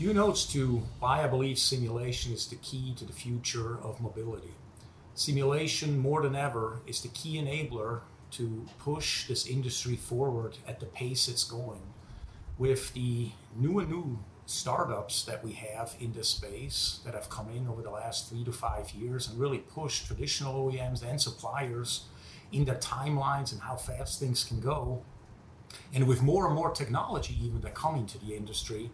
few notes to why I believe simulation is the key to the future of mobility. Simulation, more than ever, is the key enabler to push this industry forward at the pace it's going. With the new and new startups that we have in this space that have come in over the last three to five years and really pushed traditional OEMs and suppliers in their timelines and how fast things can go. And with more and more technology even that coming to the industry,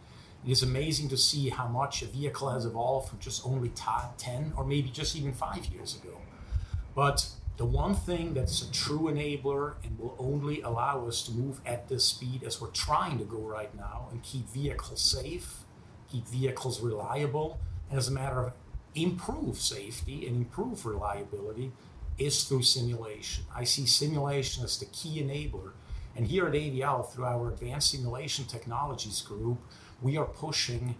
it is amazing to see how much a vehicle has evolved from just only 10 or maybe just even five years ago. But the one thing that's a true enabler and will only allow us to move at this speed as we're trying to go right now and keep vehicles safe, keep vehicles reliable, and as a matter of improve safety and improve reliability is through simulation. I see simulation as the key enabler. And here at AVL, through our Advanced Simulation Technologies group, we are pushing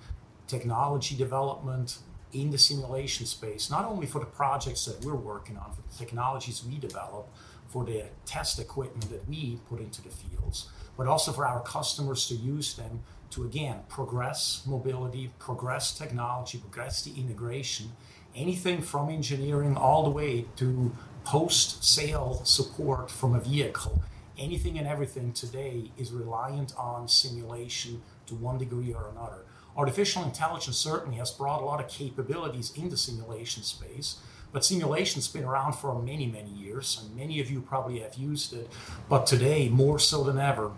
technology development in the simulation space, not only for the projects that we're working on, for the technologies we develop, for the test equipment that we put into the fields, but also for our customers to use them to again progress mobility, progress technology, progress the integration, anything from engineering all the way to post sale support from a vehicle. Anything and everything today is reliant on simulation to one degree or another. Artificial intelligence certainly has brought a lot of capabilities in the simulation space, but simulation's been around for many, many years, and many of you probably have used it. But today, more so than ever,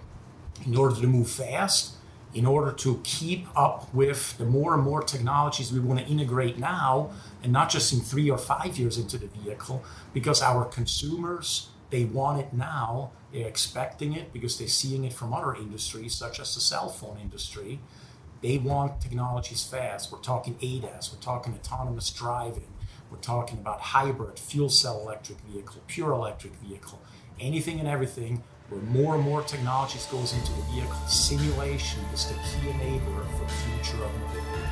in order to move fast, in order to keep up with the more and more technologies we want to integrate now, and not just in three or five years into the vehicle, because our consumers, they want it now, they're expecting it because they're seeing it from other industries, such as the cell phone industry they want technologies fast. We're talking ADAS, we're talking autonomous driving, we're talking about hybrid, fuel cell electric vehicle, pure electric vehicle, anything and everything where more and more technologies goes into the vehicle. Simulation is the key enabler for the future of mobility.